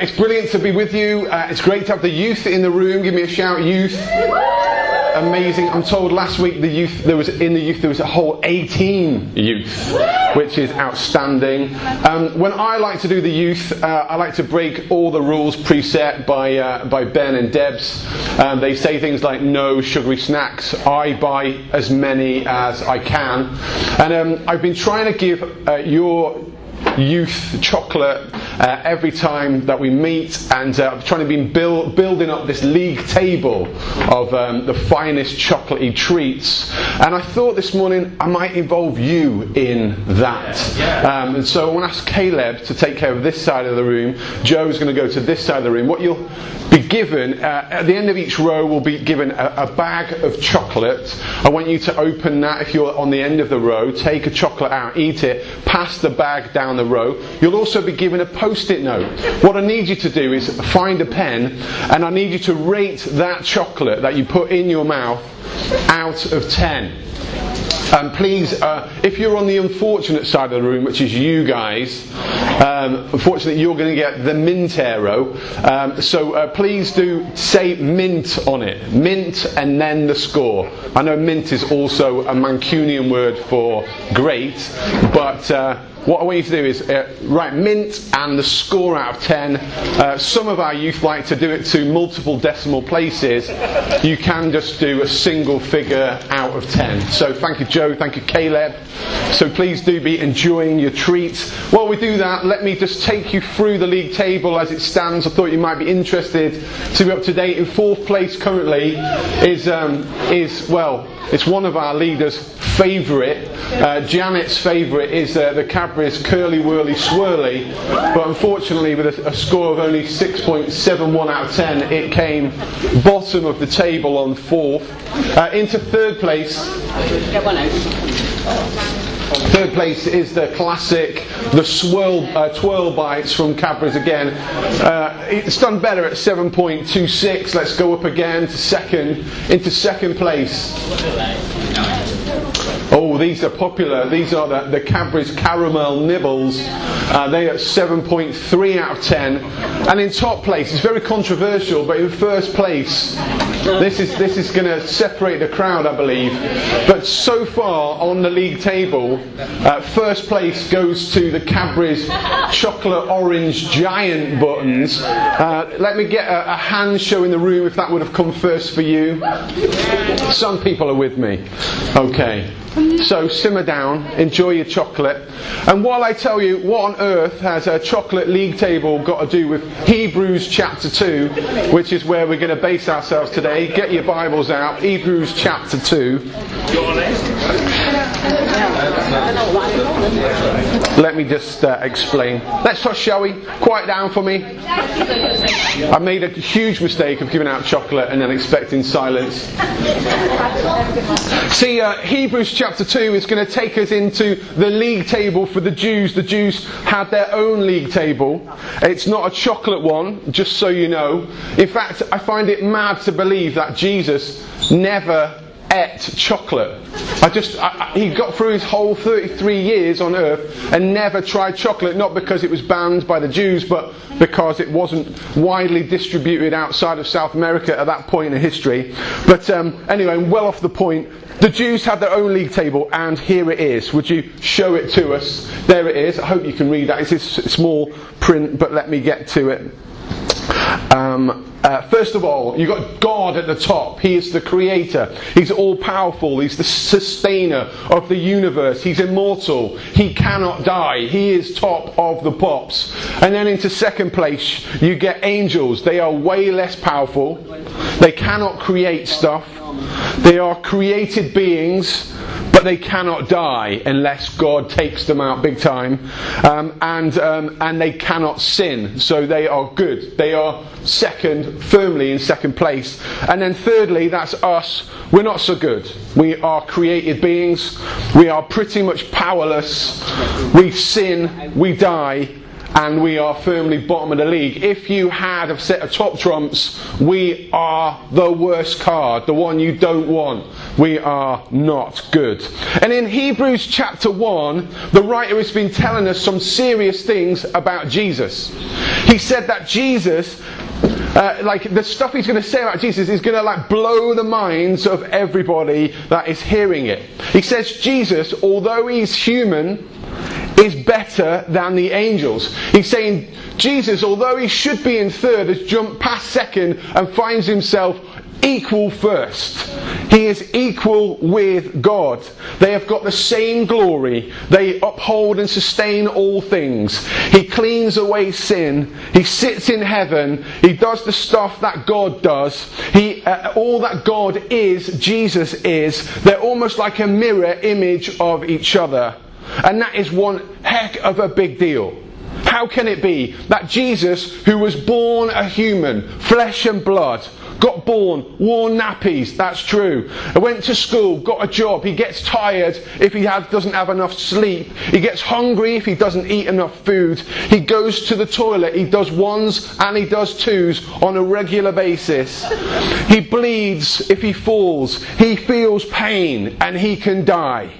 It's brilliant to be with you. Uh, it's great to have the youth in the room. Give me a shout, youth. Amazing. I'm told last week the youth there was in the youth there was a whole 18 youth, which is outstanding. Um, when I like to do the youth, uh, I like to break all the rules preset by uh, by Ben and Debs. Um, they say things like no sugary snacks. I buy as many as I can, and um, I've been trying to give uh, your youth chocolate uh, every time that we meet, and uh, trying to be build, building up this league table of um, the finest chocolatey treats. And I thought this morning I might involve you in that. Um, and so I want to ask Caleb to take care of this side of the room. Joe's going to go to this side of the room. What you'll be given uh, at the end of each row will be given a, a bag of chocolate. I want you to open that if you're on the end of the row. Take a chocolate out, eat it, pass the bag down the row. You'll also be given a post-it note. What I need you to do is find a pen, and I need you to rate that chocolate that you put in your mouth out of ten. Um, please, uh, if you're on the unfortunate side of the room, which is you guys, um, unfortunately you're going to get the mint Aero. Um, so uh, please do say mint on it, mint, and then the score. I know mint is also a Mancunian word for great, but. Uh, what I want you to do is uh, write mint and the score out of 10. Uh, some of our youth like to do it to multiple decimal places. You can just do a single figure out of 10. So thank you, Joe. Thank you, Caleb. So please do be enjoying your treats. While we do that, let me just take you through the league table as it stands. I thought you might be interested to be up to date. In fourth place currently is, um, is well, it's one of our leaders' favourite. Uh, Janet's favourite is uh, the Cadbury's Curly Wurly Swirly, but unfortunately, with a, a score of only 6.71 out of 10, it came bottom of the table on fourth. Uh, into third place. Third place is the classic, the swirl, uh, twirl bites from Cadbury's again. Uh, it's done better at 7.26. Let's go up again to second, into second place. These are popular. These are the, the Cadbury's Caramel Nibbles. Uh, they are 7.3 out of 10. And in top place, it's very controversial, but in first place, this is, this is going to separate the crowd, I believe. But so far on the league table, uh, first place goes to the Cadbury's Chocolate Orange Giant Buttons. Uh, let me get a, a hand show in the room if that would have come first for you. Some people are with me. Okay. So simmer down, enjoy your chocolate. And while I tell you what on earth has a chocolate league table got to do with Hebrews chapter 2, which is where we're going to base ourselves today, get your Bibles out. Hebrews chapter 2. Let me just uh, explain. Let's talk, shall we? Quiet down for me. I made a huge mistake of giving out chocolate and then expecting silence. See, uh, Hebrews chapter 2 is going to take us into the league table for the Jews. The Jews had their own league table. It's not a chocolate one, just so you know. In fact, I find it mad to believe that Jesus never ate chocolate. I just, I, I, he got through his whole 33 years on earth and never tried chocolate, not because it was banned by the Jews, but because it wasn't widely distributed outside of South America at that point in history. But um, anyway, well off the point. The Jews had their own league table, and here it is. Would you show it to us? There it is. I hope you can read that. It's small print, but let me get to it. Um, uh, first of all, you've got God at the top. He is the creator. He's all powerful. He's the sustainer of the universe. He's immortal. He cannot die. He is top of the pops. And then into second place, you get angels. They are way less powerful. They cannot create stuff. They are created beings, but they cannot die unless God takes them out big time. Um, and, um, and they cannot sin, so they are good. They are second, firmly in second place. And then thirdly, that's us. We're not so good. We are created beings. We are pretty much powerless. We sin, we die, and we are firmly bottom of the league. If you had a set of top trumps, we are the worst card, the one you don't want. We are not good. And in Hebrews chapter 1, the writer has been telling us some serious things about Jesus. He said that Jesus uh, like the stuff he's going to say about Jesus is going to like blow the minds of everybody that is hearing it. He says Jesus, although he's human, is better than the angels. He's saying Jesus, although he should be in third, has jumped past second and finds himself equal first. He is equal with God. They have got the same glory. They uphold and sustain all things. He cleans away sin. He sits in heaven. He does the stuff that God does. He, uh, all that God is, Jesus is. They're almost like a mirror image of each other. And that is one heck of a big deal. How can it be that Jesus, who was born a human, flesh and blood, got born, wore nappies, that's true. Went to school, got a job, he gets tired if he doesn't have enough sleep. He gets hungry if he doesn't eat enough food. He goes to the toilet, he does ones and he does twos on a regular basis. He bleeds if he falls. He feels pain and he can die.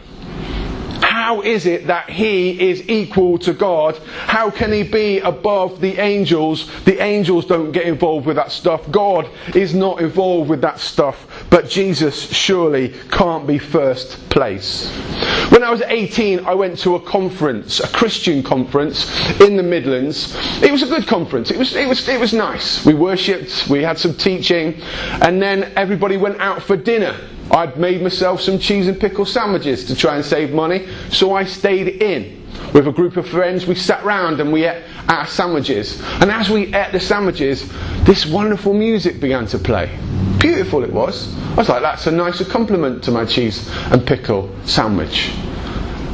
How is it that he is equal to God? How can he be above the angels? The angels don't get involved with that stuff. God is not involved with that stuff. But Jesus surely can't be first place. When I was 18, I went to a conference, a Christian conference in the Midlands. It was a good conference. It was, it was, it was nice. We worshipped, we had some teaching, and then everybody went out for dinner. I'd made myself some cheese and pickle sandwiches to try and save money, so I stayed in with a group of friends. We sat round and we ate our sandwiches. And as we ate the sandwiches, this wonderful music began to play. Beautiful it was. I was like, that's a nicer complement to my cheese and pickle sandwich.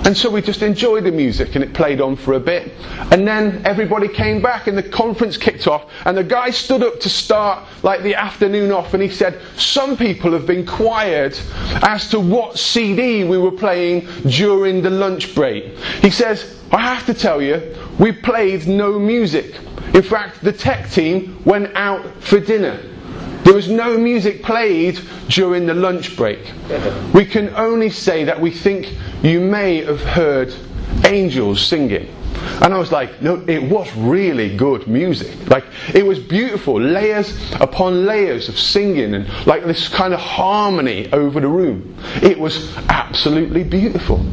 And so we just enjoyed the music and it played on for a bit. And then everybody came back and the conference kicked off and the guy stood up to start like the afternoon off and he said, some people have been quiet as to what CD we were playing during the lunch break. He says, I have to tell you, we played no music. In fact, the tech team went out for dinner. There was no music played during the lunch break. We can only say that we think you may have heard angels singing. And I was like, no, it was really good music. Like, it was beautiful, layers upon layers of singing and like this kind of harmony over the room. It was absolutely beautiful.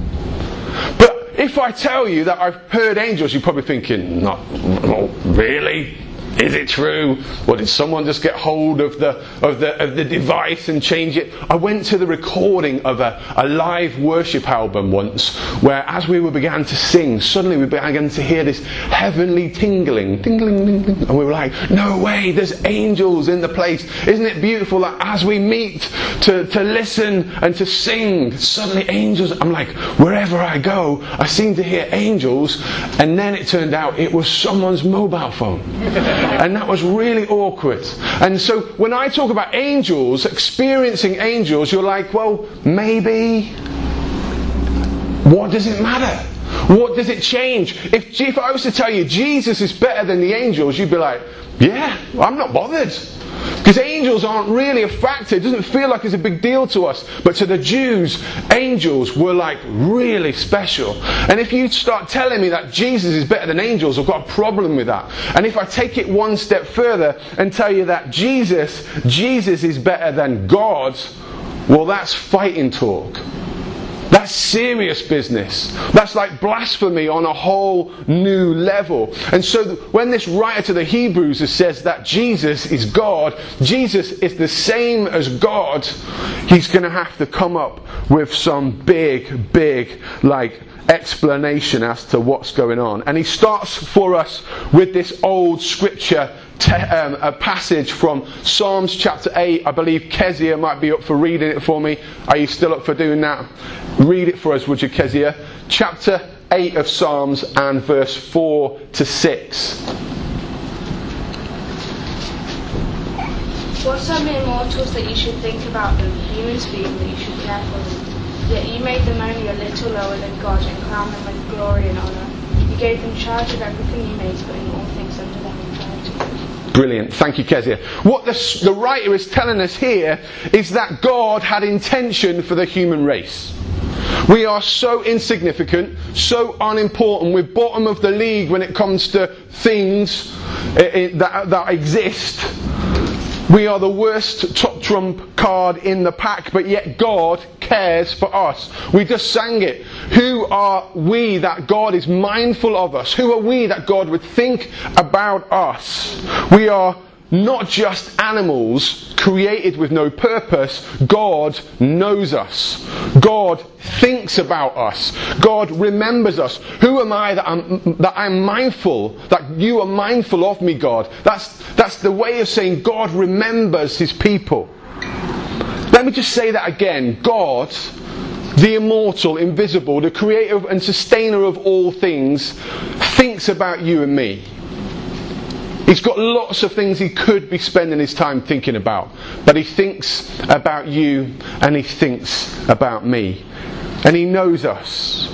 But if I tell you that I've heard angels, you're probably thinking, not, oh, really? Is it true? Or did someone just get hold of the, of the, of the device and change it? I went to the recording of a, a live worship album once where as we were began to sing, suddenly we began to hear this heavenly tingling, tingling, tingling. And we were like, no way, there's angels in the place. Isn't it beautiful that as we meet to, to listen and to sing, suddenly angels, I'm like, wherever I go, I seem to hear angels. And then it turned out it was someone's mobile phone. And that was really awkward. And so when I talk about angels, experiencing angels, you're like, well, maybe. What does it matter? What does it change? If, if I was to tell you Jesus is better than the angels, you'd be like, yeah, I'm not bothered. Because angels aren't really a factor. It doesn't feel like it's a big deal to us. But to the Jews, angels were like really special. And if you start telling me that Jesus is better than angels, I've got a problem with that. And if I take it one step further and tell you that Jesus, Jesus is better than God, well, that's fighting talk. That's serious business. That's like blasphemy on a whole new level. And so when this writer to the Hebrews says that Jesus is God, Jesus is the same as God, he's going to have to come up with some big, big, like, explanation as to what's going on. And he starts for us with this old scripture te- um, a passage from Psalms chapter 8. I believe Kezia might be up for reading it for me. Are you still up for doing that? Read it for us, would you, Kezia? Chapter 8 of Psalms and verse 4 to 6. What are mere mortals that you should think about them, humans being that you should care for them? Yet you made them only a little lower than God and crowned them with glory and honour. You gave them charge of everything you made, putting all things under. Brilliant. Thank you, Kezia. What the, the writer is telling us here is that God had intention for the human race. We are so insignificant, so unimportant. We're bottom of the league when it comes to things eh, eh, that, that exist. We are the worst top trump card in the pack, but yet God cares for us. We just sang it. Who are we that God is mindful of us? Who are we that God would think about us? We are not just animals created with no purpose. God knows us. God thinks about us. God remembers us. Who am I that I'm, that I'm mindful, that you are mindful of me, God? That's, that's the way of saying God remembers his people. Let me just say that again. God, the immortal, invisible, the creator and sustainer of all things, thinks about you and me. He's got lots of things he could be spending his time thinking about. But he thinks about you and he thinks about me. And he knows us.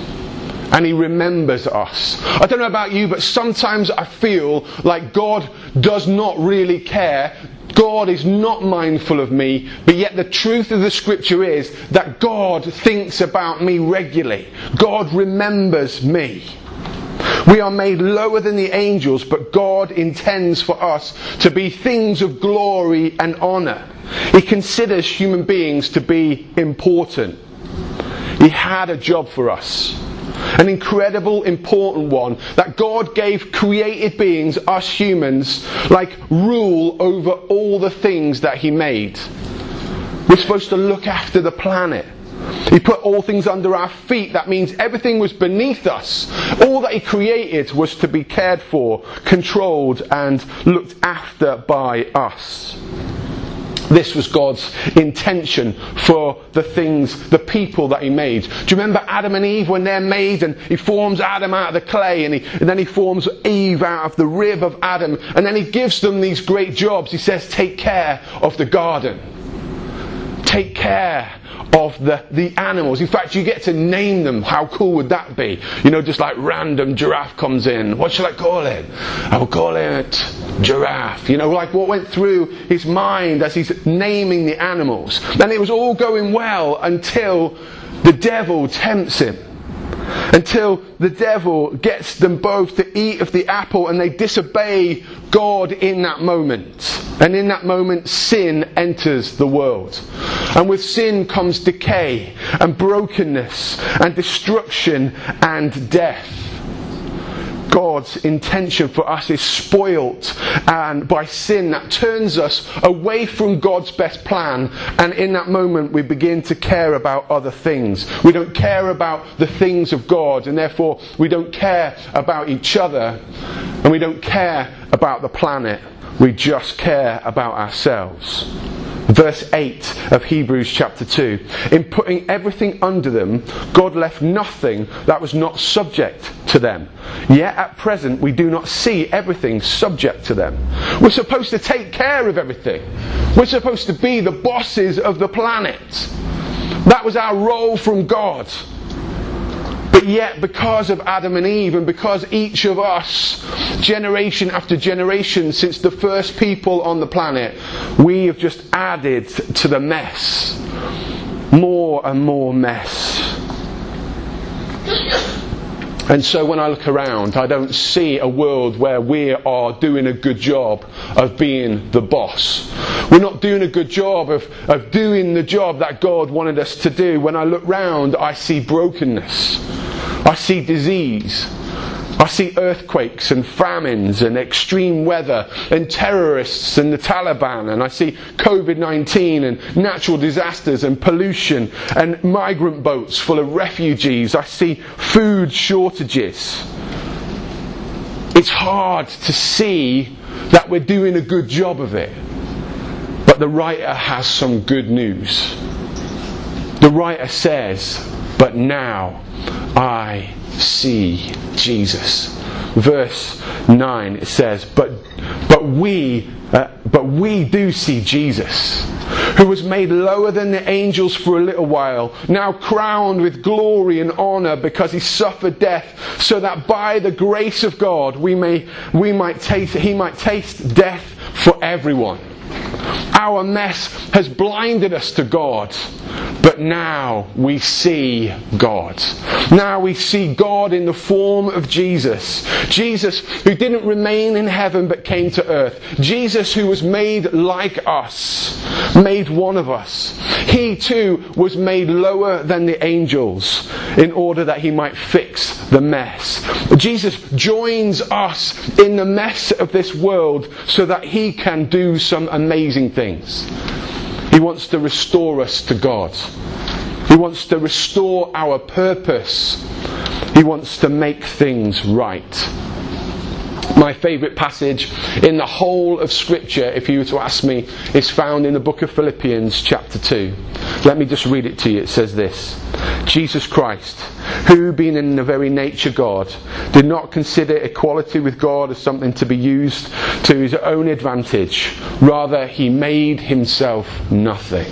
And he remembers us. I don't know about you, but sometimes I feel like God does not really care. God is not mindful of me, but yet the truth of the scripture is that God thinks about me regularly. God remembers me. We are made lower than the angels, but God intends for us to be things of glory and honour. He considers human beings to be important. He had a job for us. An incredible, important one that God gave created beings, us humans, like rule over all the things that He made. We're supposed to look after the planet. He put all things under our feet. That means everything was beneath us. All that He created was to be cared for, controlled, and looked after by us. This was God's intention for the things, the people that He made. Do you remember Adam and Eve when they're made and He forms Adam out of the clay and, he, and then He forms Eve out of the rib of Adam and then He gives them these great jobs. He says, take care of the garden. Take care of the, the animals. In fact, you get to name them. How cool would that be? You know, just like random giraffe comes in. What shall I call it? I will call it giraffe. You know, like what went through his mind as he's naming the animals. And it was all going well until the devil tempts him until the devil gets them both to eat of the apple and they disobey God in that moment. And in that moment, sin enters the world. And with sin comes decay and brokenness and destruction and death. God's intention for us is spoilt and by sin that turns us away from God's best plan and in that moment we begin to care about other things. We don't care about the things of God and therefore we don't care about each other and we don't care about the planet. We just care about ourselves verse 8 of Hebrews chapter 2. In putting everything under them, God left nothing that was not subject to them. Yet at present, we do not see everything subject to them. We're supposed to take care of everything. We're supposed to be the bosses of the planet. That was our role from God. But yet, because of Adam and Eve, and because each of us, generation after generation, since the first people on the planet, we have just added to the mess. More and more mess. And so when I look around, I don't see a world where we are doing a good job of being the boss. We're not doing a good job of, of doing the job that God wanted us to do. When I look round, I see brokenness. I see disease. I see earthquakes and famines and extreme weather and terrorists and the Taliban, and I see COVID 19 and natural disasters and pollution and migrant boats full of refugees. I see food shortages. It's hard to see that we're doing a good job of it. But the writer has some good news. The writer says, But now I see Jesus. Verse 9 it says, But, but we uh, but we do see Jesus, who was made lower than the angels for a little while, now crowned with glory and honor because he suffered death, so that by the grace of God we may we might taste he might taste death for everyone. Our mess has blinded us to God, but now we see God. Now we see God in the form of Jesus. Jesus who didn't remain in heaven but came to earth. Jesus who was made like us, made one of us. He too was made lower than the angels in order that he might fix the mess. Jesus joins us in the mess of this world so that he can do some amazing things. He wants to restore us to God. He wants to restore our purpose. He wants to make things right. My favourite passage in the whole of Scripture, if you were to ask me, is found in the book of Philippians, chapter 2. Let me just read it to you. It says this Jesus Christ, who, being in the very nature God, did not consider equality with God as something to be used to his own advantage. Rather, he made himself nothing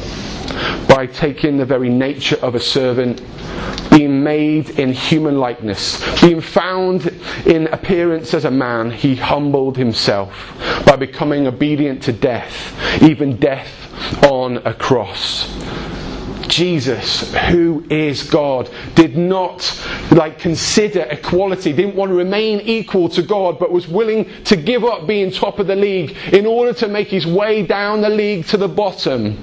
by taking the very nature of a servant, being made in human likeness, being found in appearance as a man, he humbled himself by becoming obedient to death, even death on a cross. Jesus, who is God, did not like consider equality, didn't want to remain equal to God, but was willing to give up being top of the league in order to make his way down the league to the bottom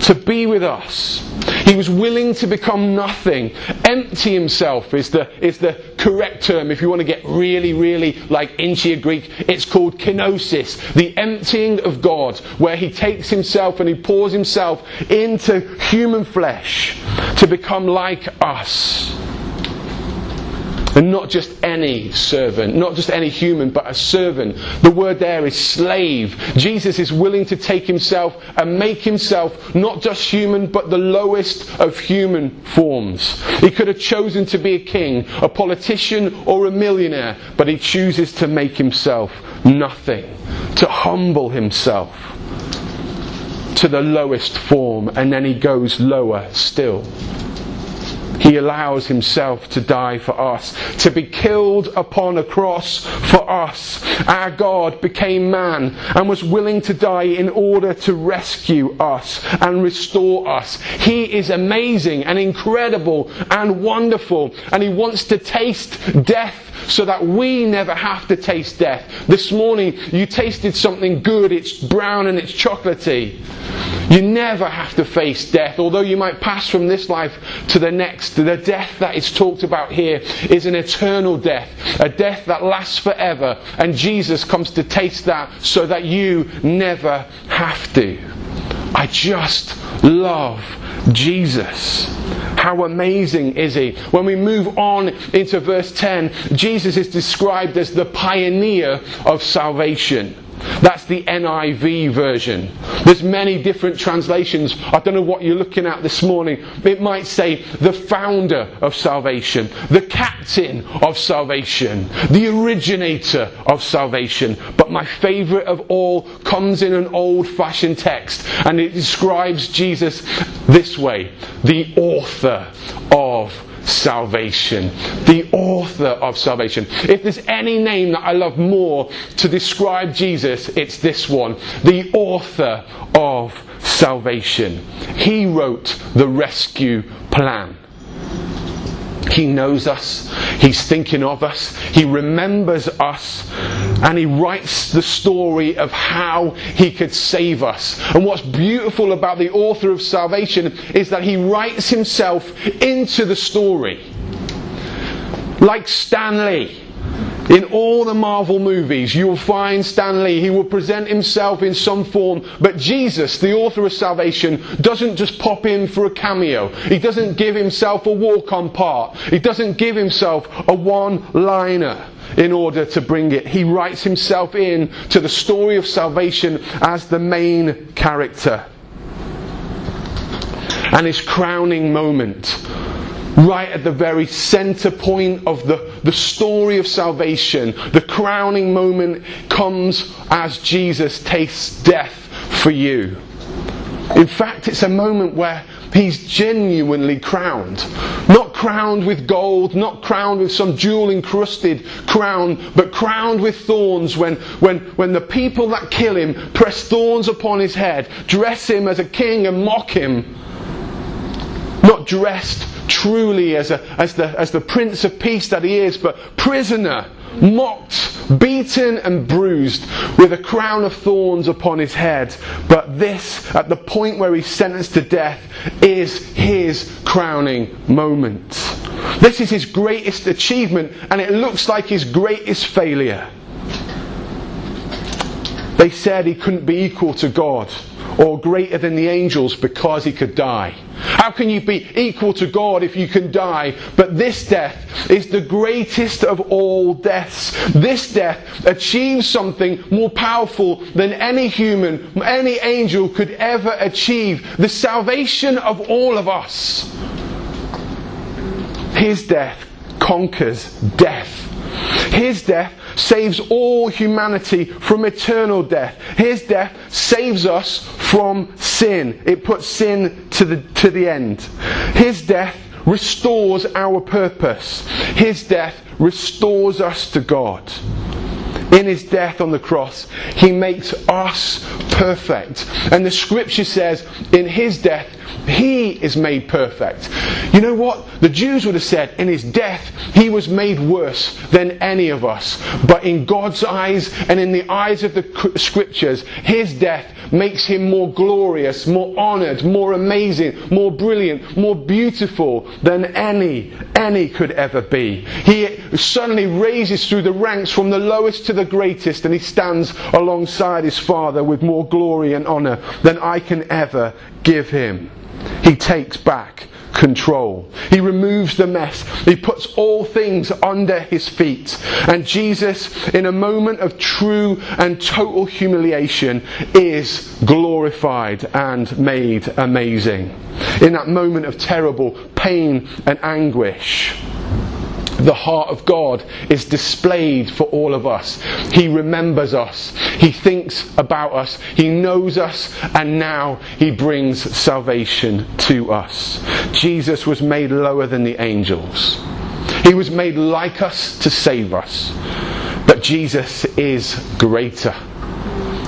to be with us. He was willing to become nothing. Empty himself is the, is the correct term. If you want to get really, really like into your Greek, it's called kenosis. The emptying of God, where he takes himself and he pours himself into human flesh to become like us. And not just any servant, not just any human, but a servant. The word there is slave. Jesus is willing to take himself and make himself not just human, but the lowest of human forms. He could have chosen to be a king, a politician, or a millionaire, but he chooses to make himself nothing, to humble himself to the lowest form, and then he goes lower still. He allows himself to die for us, to be killed upon a cross for us. Our God became man and was willing to die in order to rescue us and restore us. He is amazing and incredible and wonderful, and he wants to taste death so that we never have to taste death. This morning, you tasted something good, it's brown and it's chocolatey. You never have to face death, although you might pass from this life to the next. The death that is talked about here is an eternal death, a death that lasts forever, and Jesus comes to taste that so that you never have to. I just love Jesus. How amazing is he? When we move on into verse 10, Jesus is described as the pioneer of salvation. That's the NIV version. There's many different translations. I don't know what you're looking at this morning. It might say the founder of salvation, the captain of salvation, the originator of salvation. But my favorite of all comes in an old fashioned text and it describes Jesus this way the author of salvation. The author of salvation. If there's any name that I love more to describe Jesus, it's this one. The author of salvation. He wrote the rescue plan. He knows us. He's thinking of us. He remembers us. And he writes the story of how he could save us. And what's beautiful about the author of salvation is that he writes himself into the story. Like Stan Lee. In all the Marvel movies, you'll find Stan Lee. He will present himself in some form, but Jesus, the author of salvation, doesn't just pop in for a cameo. He doesn't give himself a walk on part. He doesn't give himself a one liner in order to bring it. He writes himself in to the story of salvation as the main character. And his crowning moment right at the very center point of the, the story of salvation. The crowning moment comes as Jesus tastes death for you. In fact, it's a moment where he's genuinely crowned. Not crowned with gold, not crowned with some jewel encrusted crown, but crowned with thorns when, when, when the people that kill him press thorns upon his head, dress him as a king and mock him. Not dressed truly as, a, as, the, as the Prince of Peace that he is, but prisoner, mocked, beaten, and bruised, with a crown of thorns upon his head. But this, at the point where he's sentenced to death, is his crowning moment. This is his greatest achievement, and it looks like his greatest failure. They said he couldn't be equal to God or greater than the angels because he could die. How can you be equal to God if you can die? But this death is the greatest of all deaths. This death achieves something more powerful than any human, any angel could ever achieve. The salvation of all of us. His death conquers death. His death saves all humanity from eternal death. His death saves us from sin. It puts sin to the, to the end. His death restores our purpose. His death restores us to God. In his death on the cross, he makes us perfect. And the scripture says, in his death, he is made perfect. You know what? The Jews would have said, in his death, he was made worse than any of us. But in God's eyes and in the eyes of the scriptures, his death makes him more glorious, more honored, more amazing, more brilliant, more beautiful than any, any could ever be. He suddenly raises through the ranks from the lowest to the greatest and he stands alongside his Father with more glory and honor than I can ever give him. He takes back control. He removes the mess. He puts all things under his feet. And Jesus, in a moment of true and total humiliation, is glorified and made amazing. In that moment of terrible pain and anguish the heart of God is displayed for all of us. He remembers us. He thinks about us. He knows us. And now He brings salvation to us. Jesus was made lower than the angels. He was made like us to save us. But Jesus is greater.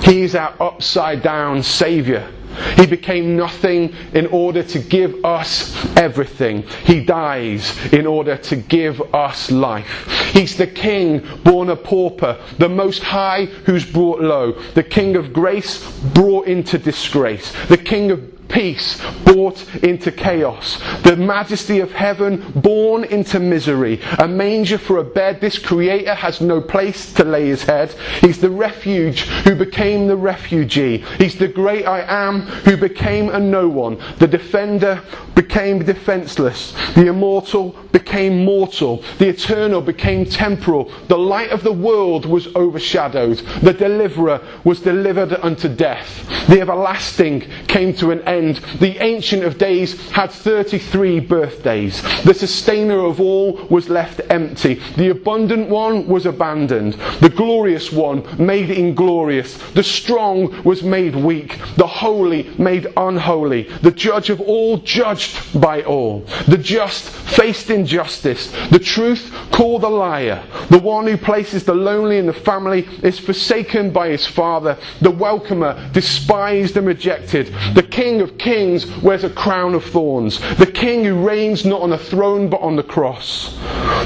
He is our upside down Saviour. He became nothing in order to give us everything. He dies in order to give us life. He's the king born a pauper, the most high who's brought low, the king of grace brought into disgrace, the king of peace brought into chaos, the majesty of heaven born into misery, a manger for a bed. This creator has no place to lay his head. He's the refuge who became the refugee. He's the great I am who became a no one. The defender became defenseless. The immortal became mortal. The eternal became temporal. The light of the world was overshadowed. The deliverer was delivered unto death. The everlasting came to an end end, the Ancient of Days had 33 birthdays. The Sustainer of all was left empty. The Abundant One was abandoned. The Glorious One made inglorious. The Strong was made weak. The Holy made unholy. The Judge of all judged by all. The Just faced injustice. The Truth called a liar. The one who places the lonely in the family is forsaken by his Father. The Welcomer despised and rejected. The King of kings wears a crown of thorns. The king who reigns not on a throne but on the cross.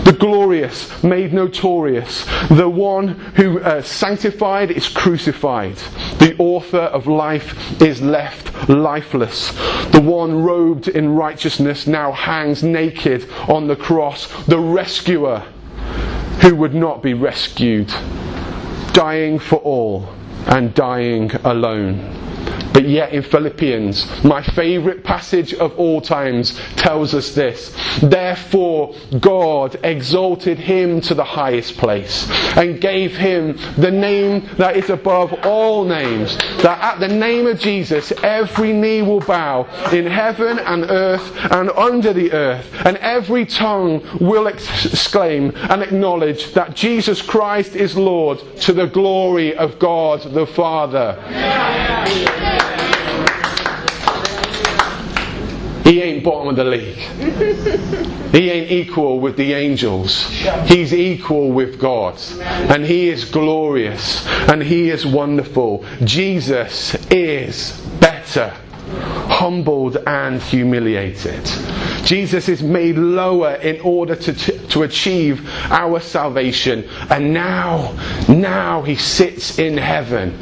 The glorious made notorious. The one who uh, sanctified is crucified. The author of life is left lifeless. The one robed in righteousness now hangs naked on the cross. The rescuer who would not be rescued, dying for all and dying alone. But yet in Philippians, my favourite passage of all times tells us this. Therefore, God exalted him to the highest place and gave him the name that is above all names. That at the name of Jesus, every knee will bow in heaven and earth and under the earth, and every tongue will exclaim and acknowledge that Jesus Christ is Lord to the glory of God the Father. He ain't bottom of the league. He ain't equal with the angels. He's equal with God. And He is glorious. And He is wonderful. Jesus is better, humbled and humiliated. Jesus is made lower in order to, to achieve our salvation. And now, now He sits in heaven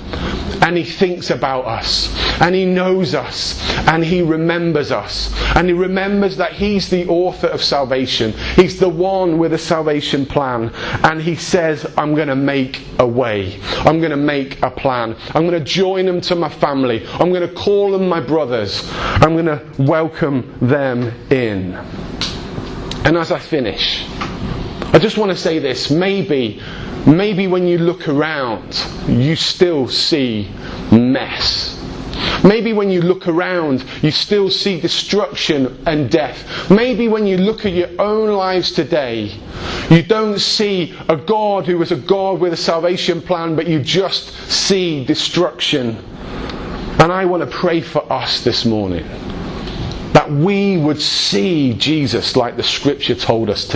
and He thinks about us and He knows us and He remembers us and He remembers that He's the author of salvation. He's the one with a salvation plan and He says, I'm going to make a way. I'm going to make a plan. I'm going to join them to my family. I'm going to call them my brothers. I'm going to welcome them in. And as I finish, I just want to say this. Maybe, maybe when you look around, you still see mess. Maybe when you look around, you still see destruction and death. Maybe when you look at your own lives today, you don't see a God who is a God with a salvation plan, but you just see destruction. And I want to pray for us this morning that we would see Jesus like the scripture told us to